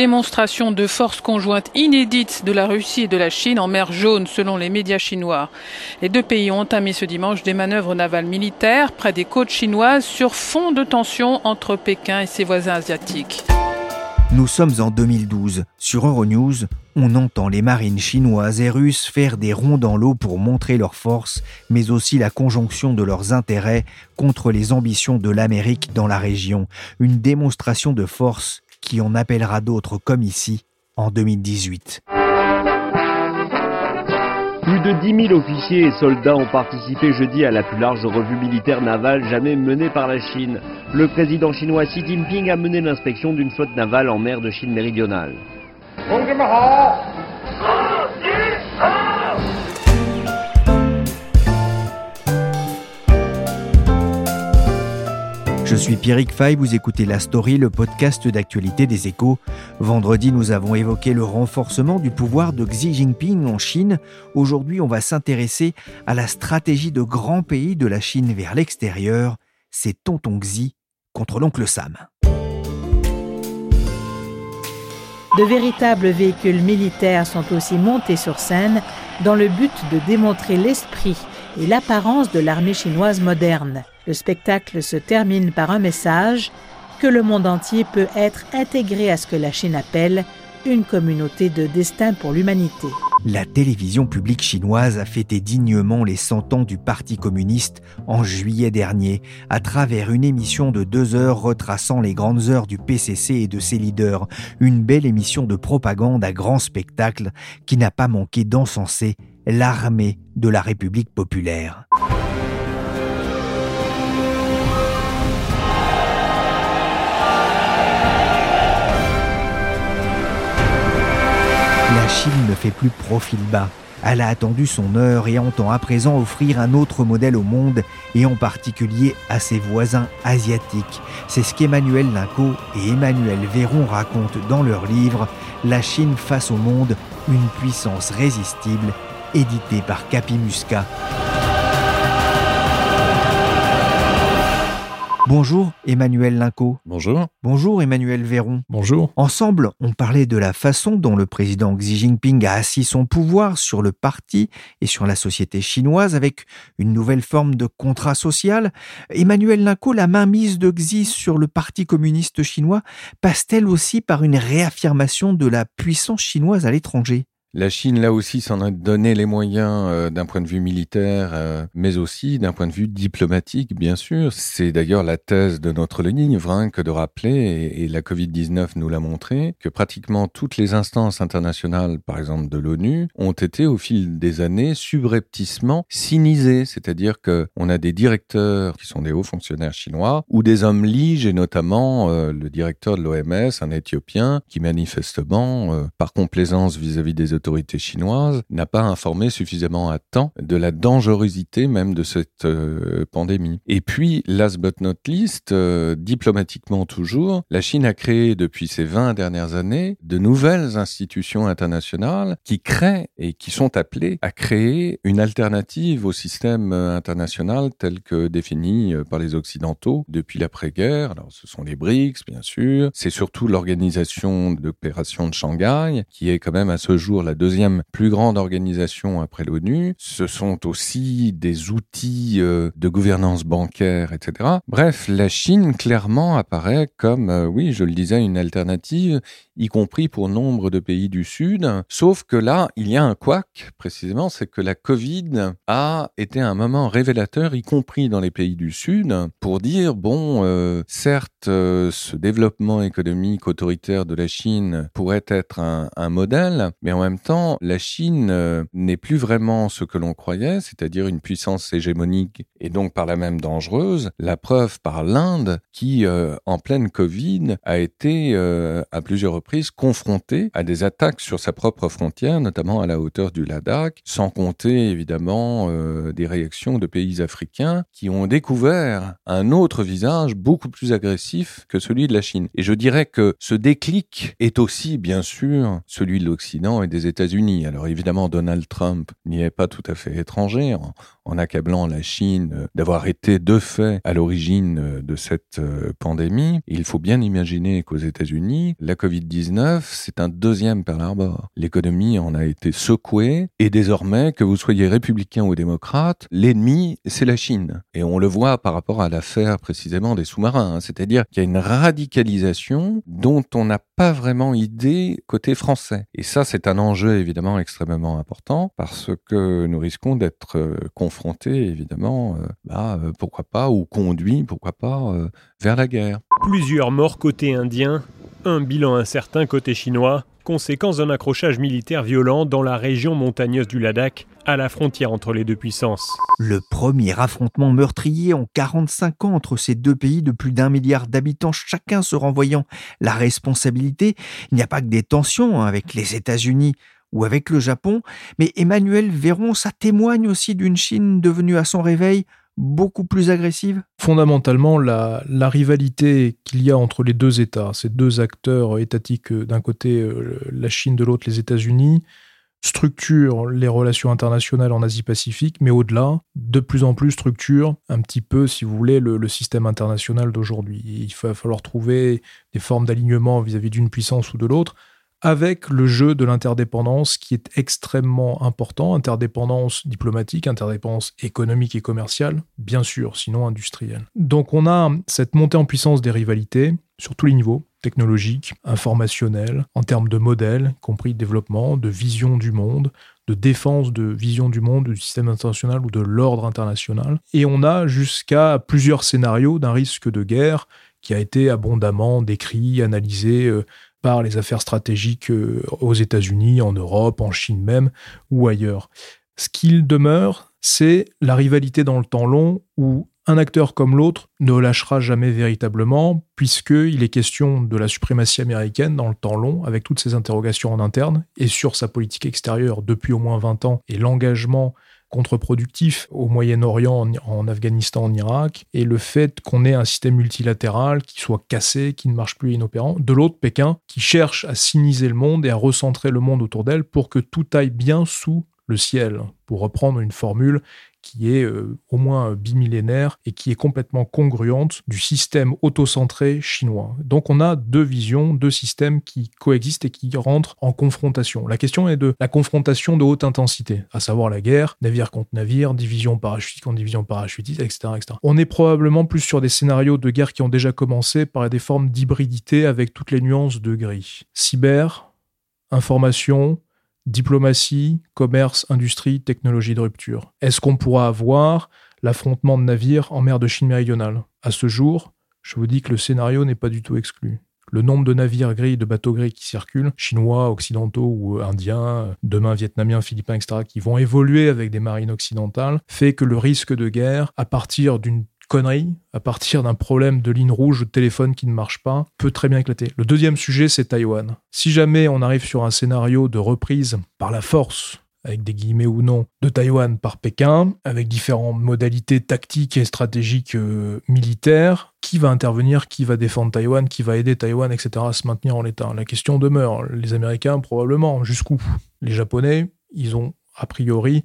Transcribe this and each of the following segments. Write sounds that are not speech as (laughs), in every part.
démonstration de force conjointe inédite de la Russie et de la Chine en mer Jaune selon les médias chinois. Les deux pays ont entamé ce dimanche des manœuvres navales militaires près des côtes chinoises sur fond de tension entre Pékin et ses voisins asiatiques. Nous sommes en 2012. Sur Euronews, on entend les marines chinoises et russes faire des ronds dans l'eau pour montrer leur force, mais aussi la conjonction de leurs intérêts contre les ambitions de l'Amérique dans la région. Une démonstration de force qui en appellera d'autres comme ici en 2018. Plus de 10 000 officiers et soldats ont participé jeudi à la plus large revue militaire navale jamais menée par la Chine. Le président chinois Xi Jinping a mené l'inspection d'une flotte navale en mer de Chine méridionale. Je suis Pierrick Fay, vous écoutez La Story, le podcast d'actualité des échos. Vendredi, nous avons évoqué le renforcement du pouvoir de Xi Jinping en Chine. Aujourd'hui, on va s'intéresser à la stratégie de grands pays de la Chine vers l'extérieur. C'est Tonton Xi contre l'oncle Sam. De véritables véhicules militaires sont aussi montés sur scène dans le but de démontrer l'esprit et l'apparence de l'armée chinoise moderne. Le spectacle se termine par un message que le monde entier peut être intégré à ce que la Chine appelle une communauté de destin pour l'humanité. La télévision publique chinoise a fêté dignement les 100 ans du Parti communiste en juillet dernier à travers une émission de deux heures retraçant les grandes heures du PCC et de ses leaders. Une belle émission de propagande à grand spectacle qui n'a pas manqué d'encenser l'armée de la République populaire. Chine ne fait plus profil bas. Elle a attendu son heure et entend à présent offrir un autre modèle au monde et en particulier à ses voisins asiatiques. C'est ce qu'Emmanuel Linco et Emmanuel Véron racontent dans leur livre La Chine face au monde, une puissance résistible, édité par Capimusca. Bonjour Emmanuel Linco. Bonjour. Bonjour Emmanuel Véron. Bonjour. Ensemble, on parlait de la façon dont le président Xi Jinping a assis son pouvoir sur le parti et sur la société chinoise avec une nouvelle forme de contrat social. Emmanuel Linco, la mainmise de Xi sur le parti communiste chinois passe-t-elle aussi par une réaffirmation de la puissance chinoise à l'étranger? La Chine, là aussi, s'en a donné les moyens euh, d'un point de vue militaire, euh, mais aussi d'un point de vue diplomatique, bien sûr. C'est d'ailleurs la thèse de notre livre que de rappeler, et, la Covid-19 nous l'a montré, que pratiquement toutes les instances internationales, par exemple de l'ONU, ont été au fil des années subrepticement sinisées, c'est-à-dire que on a des directeurs qui sont des hauts fonctionnaires chinois ou des hommes liges, et notamment euh, le directeur de l'OMS, un Éthiopien, qui manifestement, par complaisance vis-à-vis des autorités chinoises, n'a pas informé suffisamment à temps de la dangerosité même de cette euh, pandémie. Et puis, last but not least, euh, diplomatiquement toujours, la Chine a créé depuis ces 20 dernières années de nouvelles institutions internationales qui créent et qui sont appelées à créer une alternative au système euh, international tel que défini par les Occidentaux depuis l'après-guerre. Alors, ce sont les BRICS, bien sûr. C'est surtout l'organisation d'opération de Shanghai, qui est quand même à ce jour la la deuxième plus grande organisation après l'ONU. Ce sont aussi des outils euh, de gouvernance bancaire, etc. Bref, la Chine clairement apparaît comme, euh, oui, je le disais, une alternative, y compris pour nombre de pays du Sud. Sauf que là, il y a un couac, précisément, c'est que la Covid a été un moment révélateur, y compris dans les pays du Sud, pour dire, bon, euh, certes, ce développement économique autoritaire de la Chine pourrait être un, un modèle, mais en même temps, la Chine euh, n'est plus vraiment ce que l'on croyait, c'est-à-dire une puissance hégémonique et donc par la même dangereuse. La preuve par l'Inde qui, euh, en pleine Covid, a été euh, à plusieurs reprises confrontée à des attaques sur sa propre frontière, notamment à la hauteur du Ladakh, sans compter évidemment des réactions de pays africains qui ont découvert un autre visage beaucoup plus agressif que celui de la Chine. Et je dirais que ce déclic est aussi, bien sûr, celui de l'Occident et des États-Unis. Alors évidemment, Donald Trump n'y est pas tout à fait étranger en, accablant la Chine d'avoir été de fait à l'origine de cette pandémie. Il faut bien imaginer qu'aux États-Unis, la Covid-19, c'est un deuxième Pearl Harbor. L'économie en a été secouée et désormais, que vous soyez républicain ou démocrate, l'ennemi, c'est la Chine. Et on le voit par rapport à l'affaire précisément des sous-marins. Hein. C'est-à-dire qu'il y a une radicalisation dont on n'a pas vraiment idée côté français. Et ça, c'est un enjeu évidemment extrêmement important parce que nous risquons d'être euh, confrontés évidemment, euh, bah, euh, pourquoi pas, ou conduits, pourquoi pas, vers la guerre. Plusieurs morts côté indien, un bilan incertain côté chinois, conséquence d'un accrochage militaire violent dans la région montagneuse du Ladakh, à la frontière entre les deux puissances. Le premier affrontement meurtrier en 45 ans entre ces deux pays de plus d'un milliard d'habitants, chacun se renvoyant la responsabilité. Il n'y a pas que des tensions avec les États-Unis ou avec le Japon, mais Emmanuel Véron, ça témoigne aussi d'une Chine devenue à son réveil beaucoup plus agressive Fondamentalement, la, rivalité qu'il y a entre les deux États, ces deux acteurs étatiques, euh, d'un côté euh, la Chine, de l'autre les États-Unis, structure les relations internationales en Asie-Pacifique, mais au-delà, de plus en plus structure un petit peu, si vous voulez, le, système international d'aujourd'hui. Il va falloir trouver des formes d'alignement vis-à-vis d'une puissance ou de l'autre avec le jeu de l'interdépendance qui est extrêmement important, interdépendance diplomatique, interdépendance économique et commerciale, bien sûr, sinon industrielle. Donc on a cette montée en puissance des rivalités sur tous les niveaux, technologiques, informationnels, en termes de modèles, y compris de développement, de vision du monde, de défense de vision du monde, du système international ou de l'ordre international. Et on a jusqu'à plusieurs scénarios d'un risque de guerre qui a été abondamment décrit, analysé euh, par les affaires stratégiques euh, aux États-Unis, en Europe, en Chine même, ou ailleurs. Ce qu'il demeure, c'est la rivalité dans le temps long où un acteur comme l'autre ne lâchera jamais véritablement, puisqu'il est question de la suprématie américaine dans le temps long, avec toutes ces interrogations en interne, et sur sa politique extérieure depuis au moins 20 ans, et l'engagement contre-productif au Moyen-Orient, en, Afghanistan, en Irak, et le fait qu'on ait un système multilatéral qui soit cassé, qui ne marche plus inopérant. De l'autre, Pékin, qui cherche à siniser le monde et à recentrer le monde autour d'elle pour que tout aille bien sous le ciel, pour reprendre une formule qui est euh, au moins bimillénaire et qui est complètement congruente du système autocentré chinois. Donc on a deux visions, deux systèmes qui coexistent et qui rentrent en confrontation. La question est de la confrontation de haute intensité, à savoir la guerre, navire contre navire, division parachutique contre division parachutiste, etc., etc. On est probablement plus sur des scénarios de guerre qui ont déjà commencé par des formes d'hybridité avec toutes les nuances de gris. Cyber, information, diplomatie, commerce, industrie, technologie de rupture. Est-ce qu'on pourra avoir l'affrontement de navires en mer de Chine méridionale? À ce jour, je vous dis que le scénario n'est pas du tout exclu. Le nombre de navires gris, de bateaux gris qui circulent, chinois, occidentaux ou indiens, demain vietnamiens, philippins, etc., qui vont évoluer avec des marines occidentales, fait que le risque de guerre, à partir d'une connerie, à partir d'un problème de ligne rouge de téléphone qui ne marche pas, peut très bien éclater. Le deuxième sujet, c'est Taïwan. Si jamais on arrive sur un scénario de reprise par la force avec des guillemets ou non, de Taïwan par Pékin, avec différentes modalités tactiques et stratégiques euh, militaires. Qui va intervenir, qui va défendre Taïwan, qui va aider Taïwan, etc. à se maintenir en l'état? La question demeure. Les Américains, probablement. Jusqu'où? Les Japonais, ils ont a priori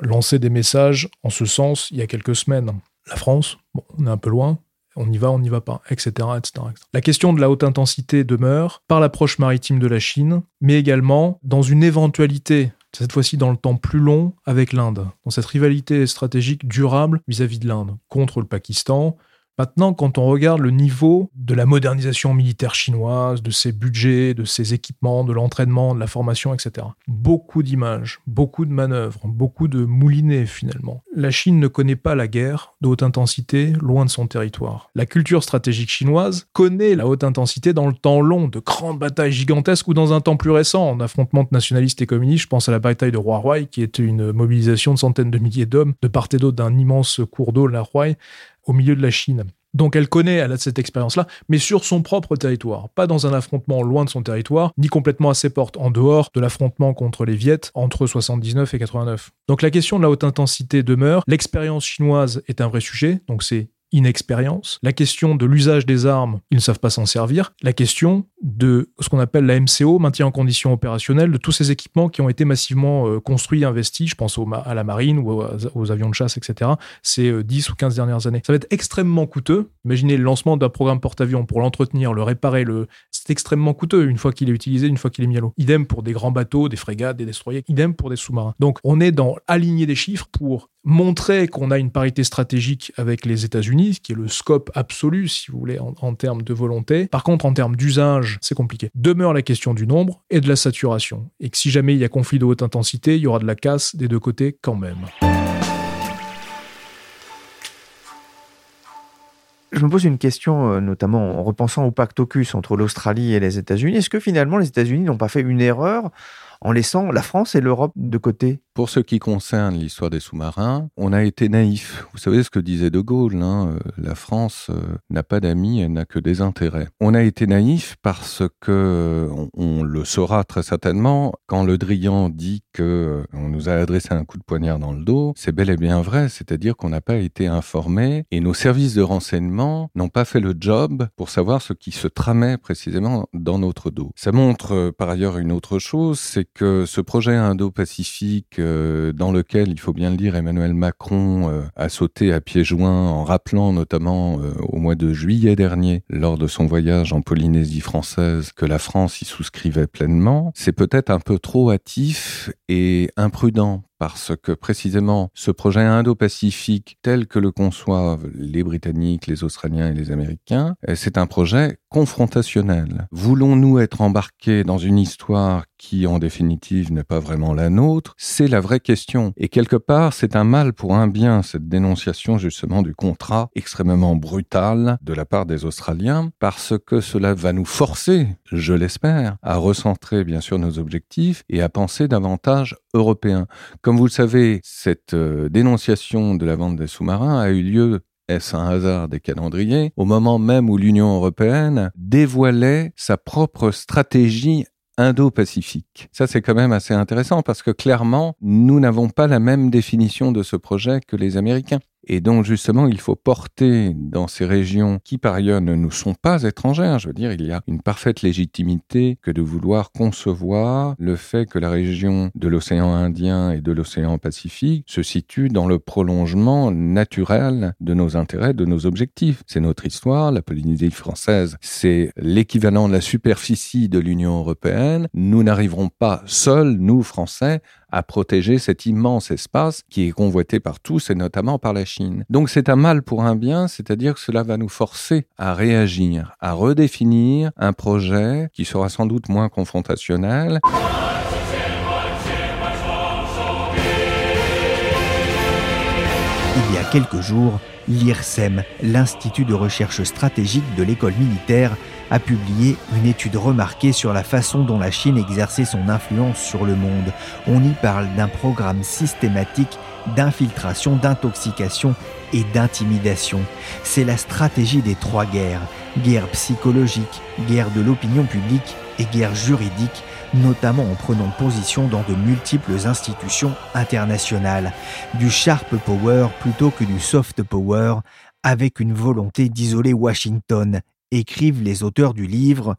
lancé des messages en ce sens il y a quelques semaines. La France, bon, on est un peu loin, on y va, on n'y va pas, etc., etc., La question de la haute intensité demeure par l'approche maritime de la Chine, mais également dans une éventualité, cette fois-ci dans le temps plus long, avec l'Inde, dans cette rivalité stratégique durable vis-à-vis -vis de l'Inde, contre le Pakistan, Maintenant, quand on regarde le niveau de la modernisation militaire chinoise, de ses budgets, de ses équipements, de l'entraînement, de la formation, etc., beaucoup d'images, beaucoup de manœuvres, beaucoup de moulinets finalement. La Chine ne connaît pas la guerre de haute intensité loin de son territoire. La culture stratégique chinoise connaît la haute intensité dans le temps long, de grandes batailles gigantesques ou dans un temps plus récent, en affrontement nationalistes et communistes. Je pense à la bataille de Huairui, qui était une mobilisation de centaines de milliers d'hommes de part et d'autre d'un immense cours d'eau, la Huairui, au milieu de la Chine. Donc elle connaît, elle a cette expérience-là, mais sur son propre territoire, pas dans un affrontement loin de son territoire, ni complètement à ses portes, en dehors de l'affrontement contre les Viettes entre 79 et 89. Donc la question de la haute intensité demeure, l'expérience chinoise est un vrai sujet, donc c'est inexpérience, la question de l'usage des armes, ils ne savent pas s'en servir, la question de ce qu'on appelle la MCO, maintien en condition opérationnelle, de tous ces équipements qui ont été massivement euh, construits, investis, je pense à la marine ou aux, avions de chasse, etc., ces 10 euh, ou 15 dernières années. Ça va être extrêmement coûteux. Imaginez le lancement d'un programme porte-avions pour l'entretenir, le réparer, le... c'est extrêmement coûteux une fois qu'il est utilisé, une fois qu'il est mis à l'eau. Idem pour des grands bateaux, des frégates, des destroyers, idem pour des sous-marins. Donc on est dans aligner des chiffres pour montrer qu'on a une parité stratégique avec les États-Unis, qui est le scope absolu, si vous voulez, en, termes de volonté. Par contre, en termes d'usage, c'est compliqué. Demeure la question du nombre et de la saturation. Et que si jamais il y a conflit de haute intensité, il y aura de la casse des deux côtés quand même. Je me pose une question, euh, notamment en repensant au pacte AUKUS entre l'Australie et les États-Unis. Est-ce que finalement les États-Unis n'ont pas fait une erreur en laissant la France et l'Europe de côté pour ce qui concerne l'histoire des sous-marins, on a été naïf. Vous savez ce que disait De Gaulle, hein, euh, la France euh, n'a pas d'amis, elle n'a que des intérêts. On a été naïf parce que on, le saura très certainement quand Le Drian dit que euh, on nous a adressé un coup de poignard dans le dos, c'est bel et bien vrai, c'est-à-dire qu'on n'a pas été informé et nos services de renseignement n'ont pas fait le job pour savoir ce qui se tramait précisément dans notre dos. Ça montre par ailleurs une autre chose, c'est que ce projet indo-pacifique euh, dans lequel, il faut bien le dire, Emmanuel Macron euh, a sauté à pieds joints en rappelant notamment euh, au mois de juillet dernier, lors de son voyage en Polynésie française, que la France y souscrivait pleinement, c'est peut-être un peu trop hâtif et imprudent parce que précisément ce projet indo-pacifique tel que le conçoivent les Britanniques, les Australiens et les Américains, euh, c'est un projet confrontationnel. Voulons-nous être embarqués dans une histoire qui en définitive n'est pas vraiment la nôtre? C'est la vraie question. Et quelque part, c'est un mal pour un bien, cette dénonciation justement du contrat extrêmement brutal de la part des Australiens, parce que cela va nous forcer, je l'espère, à recentrer bien sûr nos objectifs et à penser davantage européen. Comme vous le savez, cette euh, dénonciation de la vente des sous-marins a eu lieu est-ce un hasard des calendriers, au moment même où l'Union européenne dévoilait sa propre stratégie Indo-Pacifique. Ça, c'est quand même assez intéressant parce que clairement, nous n'avons pas la même définition de ce projet que les Américains. Et donc justement, il faut porter dans ces régions qui par ailleurs ne nous sont pas étrangères, je veux dire, il y a une parfaite légitimité que de vouloir concevoir le fait que la région de l'océan Indien et de l'océan Pacifique se situe dans le prolongement naturel de nos intérêts, de nos objectifs. C'est notre histoire, la Polynésie française, c'est l'équivalent de la superficie de l'Union européenne. Nous n'arriverons pas seuls, nous Français, à protéger cet immense espace qui est convoité par tous et notamment par la Chine. Donc c'est un mal pour un bien, c'est-à-dire que cela va nous forcer à réagir, à redéfinir un projet qui sera sans doute moins confrontationnel. Il y a quelques jours, l'IRSEM, l'Institut de recherche stratégique de l'école militaire, a publié une étude remarquée sur la façon dont la Chine exerçait son influence sur le monde. On y parle d'un programme systématique d'infiltration, d'intoxication et d'intimidation. C'est la stratégie des trois guerres, guerre psychologique, guerre de l'opinion publique et guerre juridique, notamment en prenant position dans de multiples institutions internationales. Du sharp power plutôt que du soft power, avec une volonté d'isoler Washington écrivent les auteurs du livre.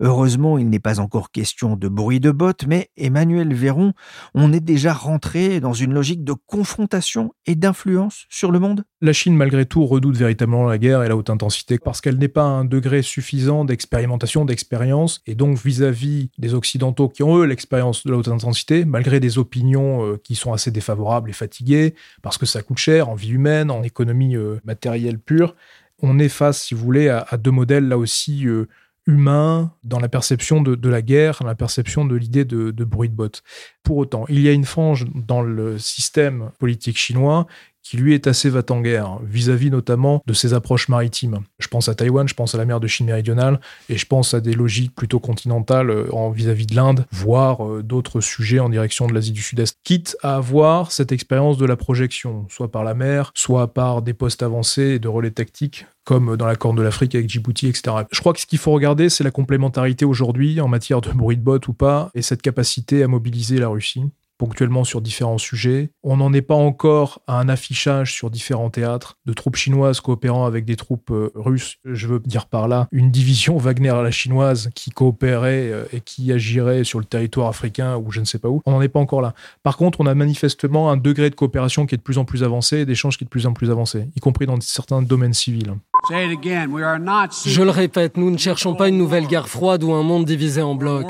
Heureusement, il n'est pas encore question de bruit de bottes, mais Emmanuel Véron, on est déjà rentré dans une logique de confrontation et d'influence sur le monde? La Chine, malgré tout, redoute véritablement la guerre et la haute intensité parce qu'elle n'est pas à un degré suffisant d'expérimentation, d'expérience, et donc vis-à-vis des Occidentaux qui ont, eux, l'expérience de la haute intensité, malgré des opinions euh, qui sont assez défavorables et fatiguées, parce que ça coûte cher en vie humaine, en économie euh, matérielle pure, on est face, si vous voulez, à, deux modèles là aussi euh, humains dans la perception de, la guerre, dans la perception de l'idée de, de bruit de botte. Pour autant, il y a une frange dans le système politique chinois qui lui est assez va-t-en-guerre vis-à-vis notamment de ses approches maritimes. Je pense à Taïwan, je pense à la mer de Chine méridionale et je pense à des logiques plutôt continentales euh, en vis-à-vis de l'Inde, voire euh, d'autres sujets en direction de l'Asie du Sud-Est, quitte à avoir cette expérience de la projection, soit par la mer, soit par des postes avancés et de relais tactiques comme dans la Corne de l'Afrique avec Djibouti, etc. Je crois que ce qu'il faut regarder, c'est la complémentarité aujourd'hui en matière de bruit de botte ou pas, et cette capacité à mobiliser la Russie ponctuellement sur différents sujets. On n'en est pas encore à un affichage sur différents théâtres de troupes chinoises coopérant avec des troupes euh, russes. Je veux dire par là une division Wagner à la chinoise qui coopérait euh, et qui agirait sur le territoire africain ou je ne sais pas où. On n'en est pas encore là. Par contre, on a manifestement un degré de coopération qui est de plus en plus avancé et d'échange qui est de plus en plus avancé, y compris dans certains domaines civils. Je le répète, nous ne cherchons pas une nouvelle guerre froide ou un monde divisé en blocs.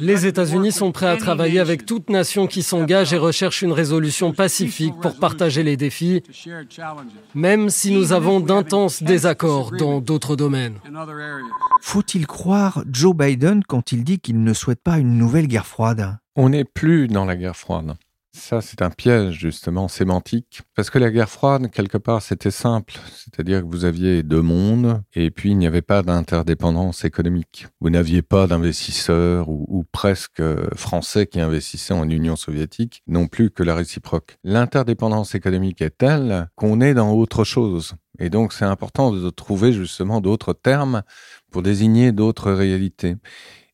Les États-Unis sont prêts à travailler avec toute nation qui s'engage et recherche une résolution pacifique pour partager les défis, même si nous avons d'intenses désaccords dans d'autres domaines. Faut-il croire Joe Biden quand il dit qu'il ne souhaite pas une nouvelle guerre froide? On n'est plus dans la guerre froide. Ça, c'est un piège, justement, sémantique. Parce que la guerre froide, quelque part, c'était simple. C'est-à-dire que vous aviez deux mondes, et puis il n'y avait pas d'interdépendance économique. Vous n'aviez pas d'investisseurs, ou, presque français qui investissaient en Union soviétique, non plus que la réciproque. L'interdépendance économique est telle qu'on est dans autre chose. Et donc, c'est important de trouver justement d'autres termes pour désigner d'autres réalités.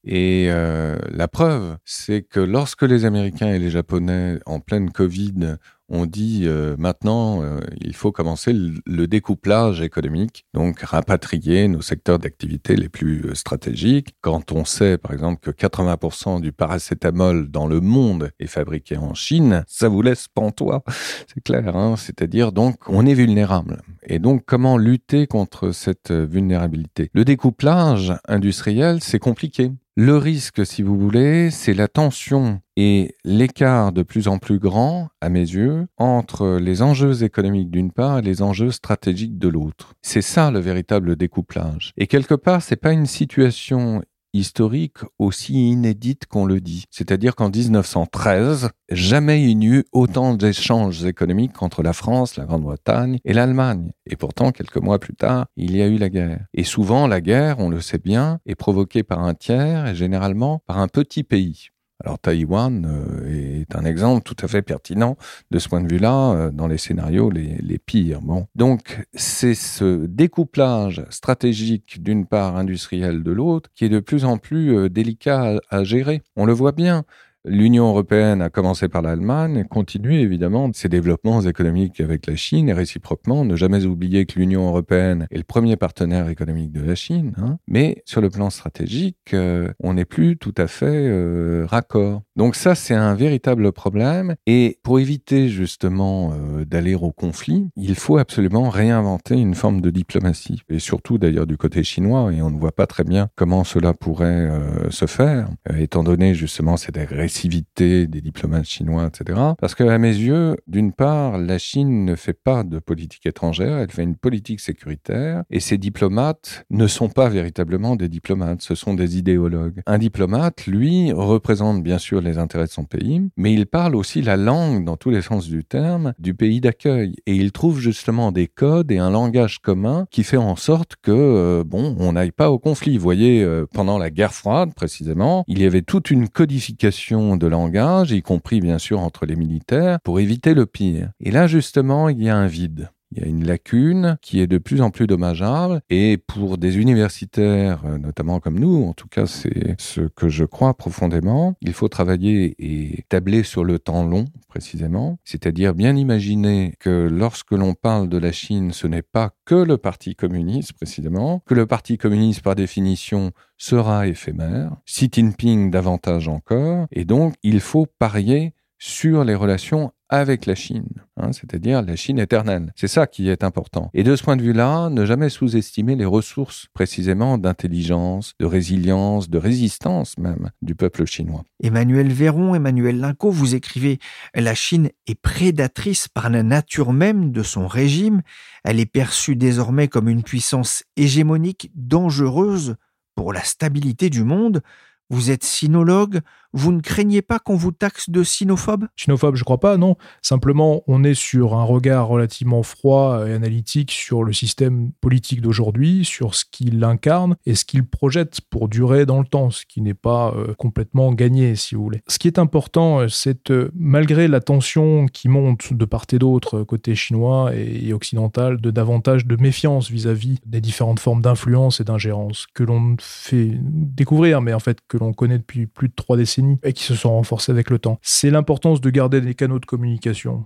Et euh, la preuve, c'est que lorsque les Américains et les Japonais, en pleine Covid, ont dit euh, maintenant, euh, il faut commencer le, découplage économique, donc rapatrier nos secteurs d'activité les plus stratégiques. Quand on sait, par exemple, que 80% du paracétamol dans le monde est fabriqué en Chine, ça vous laisse pantois, (laughs) c'est clair. Hein C'est-à-dire, donc, on est vulnérable. Et donc, comment lutter contre cette vulnérabilité? Le découplage industriel, c'est compliqué. Le risque, si vous voulez, c'est la tension et l'écart de plus en plus grand, à mes yeux, entre les enjeux économiques d'une part et les enjeux stratégiques de l'autre. C'est ça le véritable découplage. Et quelque part, c'est pas une situation historique aussi inédite qu'on le dit. C'est-à-dire qu'en 1913, jamais il n'y eut autant d'échanges économiques entre la France, la Grande-Bretagne et l'Allemagne. Et pourtant, quelques mois plus tard, il y a eu la guerre. Et souvent, la guerre, on le sait bien, est provoquée par un tiers et généralement par un petit pays. Alors Taïwan euh, est un exemple tout à fait pertinent de ce point de vue-là euh, dans les scénarios les, les pires. Bon, donc c'est ce découplage stratégique d'une part industrielle de l'autre qui est de plus en plus euh, délicat à gérer. On le voit bien. L'Union européenne a commencé par l'Allemagne continue évidemment ses développements économiques avec la Chine et réciproquement. Ne jamais oublier que l'Union européenne est le premier partenaire économique de la Chine. Hein. Mais sur le plan stratégique, euh, on n'est plus tout à fait euh, raccord. Donc ça, c'est un véritable problème. Et pour éviter justement euh, d'aller au conflit, il faut absolument réinventer une forme de diplomatie. Et surtout d'ailleurs du côté chinois. Et on ne voit pas très bien comment cela pourrait se faire, étant donné justement cette agression des diplomates chinois, etc. Parce que, à mes yeux, d'une part, la Chine ne fait pas de politique étrangère, elle fait une politique sécuritaire, et ces diplomates ne sont pas véritablement des diplomates, ce sont des idéologues. Un diplomate, lui, représente bien sûr les intérêts de son pays, mais il parle aussi la langue, dans tous les sens du terme, du pays d'accueil, et il trouve justement des codes et un langage commun qui fait en sorte que, euh, bon, on n'aille pas au conflit. Voyez, euh, pendant la guerre froide, précisément, il y avait toute une codification de langage, y compris bien sûr entre les militaires, pour éviter le pire. Et là, justement, il y a un vide. Il y a une lacune qui est de plus en plus dommageable. Et pour des universitaires, euh, notamment comme nous, en tout cas c'est ce que je crois profondément, il faut travailler et tabler sur le temps long précisément, c'est-à-dire bien imaginer que lorsque l'on parle de la Chine, ce n'est pas que le Parti communiste précisément, que le Parti communiste par définition sera éphémère, Xi Jinping davantage encore, et donc il faut parier sur les relations avec la Chine, hein, c'est-à-dire la Chine éternelle. C'est ça qui est important. Et de ce point de vue-là, ne jamais sous-estimer les ressources précisément d'intelligence, de résilience, de résistance même du peuple chinois. Emmanuel Véron, Emmanuel Linco, vous écrivez La Chine est prédatrice par la nature même de son régime. Elle est perçue désormais comme une puissance hégémonique dangereuse pour la stabilité du monde. Vous êtes sinologue, Vous ne craignez pas qu'on vous taxe de sinophobe? Sinophobe, je crois pas, non. Simplement, on est sur un regard relativement froid et analytique sur le système politique d'aujourd'hui, sur ce qu'il incarne et ce qu'il projette pour durer dans le temps, ce qui n'est pas euh, complètement gagné, si vous voulez. Ce qui est important, euh, c'est euh, malgré la tension qui monte de part et d'autre côté chinois et, occidental, de davantage de méfiance vis-à-vis des différentes formes d'influence et d'ingérence que l'on fait découvrir, mais en fait que l'on connaît depuis plus de trois décennies et qui se sont renforcées avec le temps. C'est l'importance de garder des canaux de communication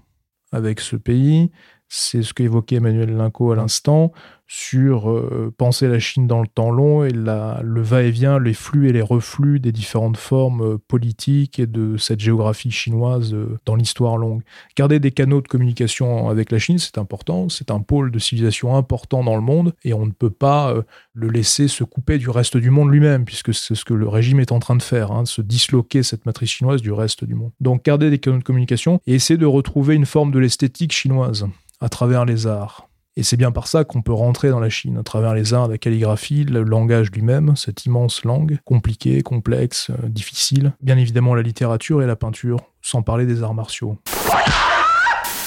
avec ce pays. C'est ce qu'évoquait Emmanuel Linco à l'instant sur euh, penser la Chine dans le temps long et le va-et-vient, les flux et les reflux des différentes formes euh, politiques et de cette géographie chinoise euh, dans l'histoire longue. Garder des canaux de communication avec la Chine, c'est important, c'est un pôle de civilisation important dans le monde et on ne peut pas le laisser se couper du reste du monde lui-même, puisque c'est ce que le régime est en train de faire, hein, de se disloquer cette matrice chinoise du reste du monde. Donc garder des canaux de communication et essayer de retrouver une forme de l'esthétique chinoise à travers les arts et c'est bien par ça qu'on peut rentrer dans la Chine, à travers les arts, la calligraphie, le langage lui-même, cette immense langue, compliquée, complexe, euh, difficile. Bien évidemment la littérature et la peinture, sans parler des arts martiaux.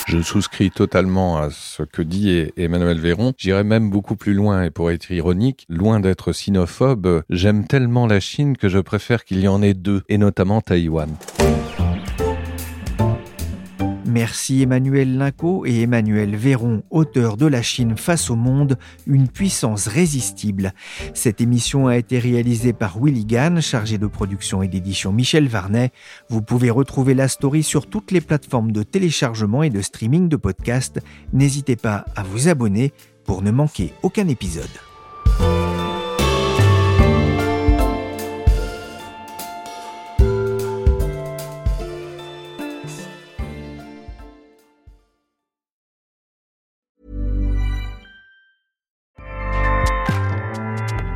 Je souscris totalement à ce que dit Emmanuel Véron. J'irais même beaucoup plus loin et pour être ironique, loin d'être sinophobe, j'aime tellement la Chine que je préfère qu'il y en ait deux, et notamment Taïwan. Merci Emmanuel Linco et Emmanuel Véron, auteurs de La Chine face au monde, une puissance résistible. Cette émission a été réalisée par Willy Gann, chargé de production et d'édition Michel Varnet. Vous pouvez retrouver la story sur toutes les plateformes de téléchargement et de streaming de podcasts. N'hésitez pas à vous abonner pour ne manquer aucun épisode.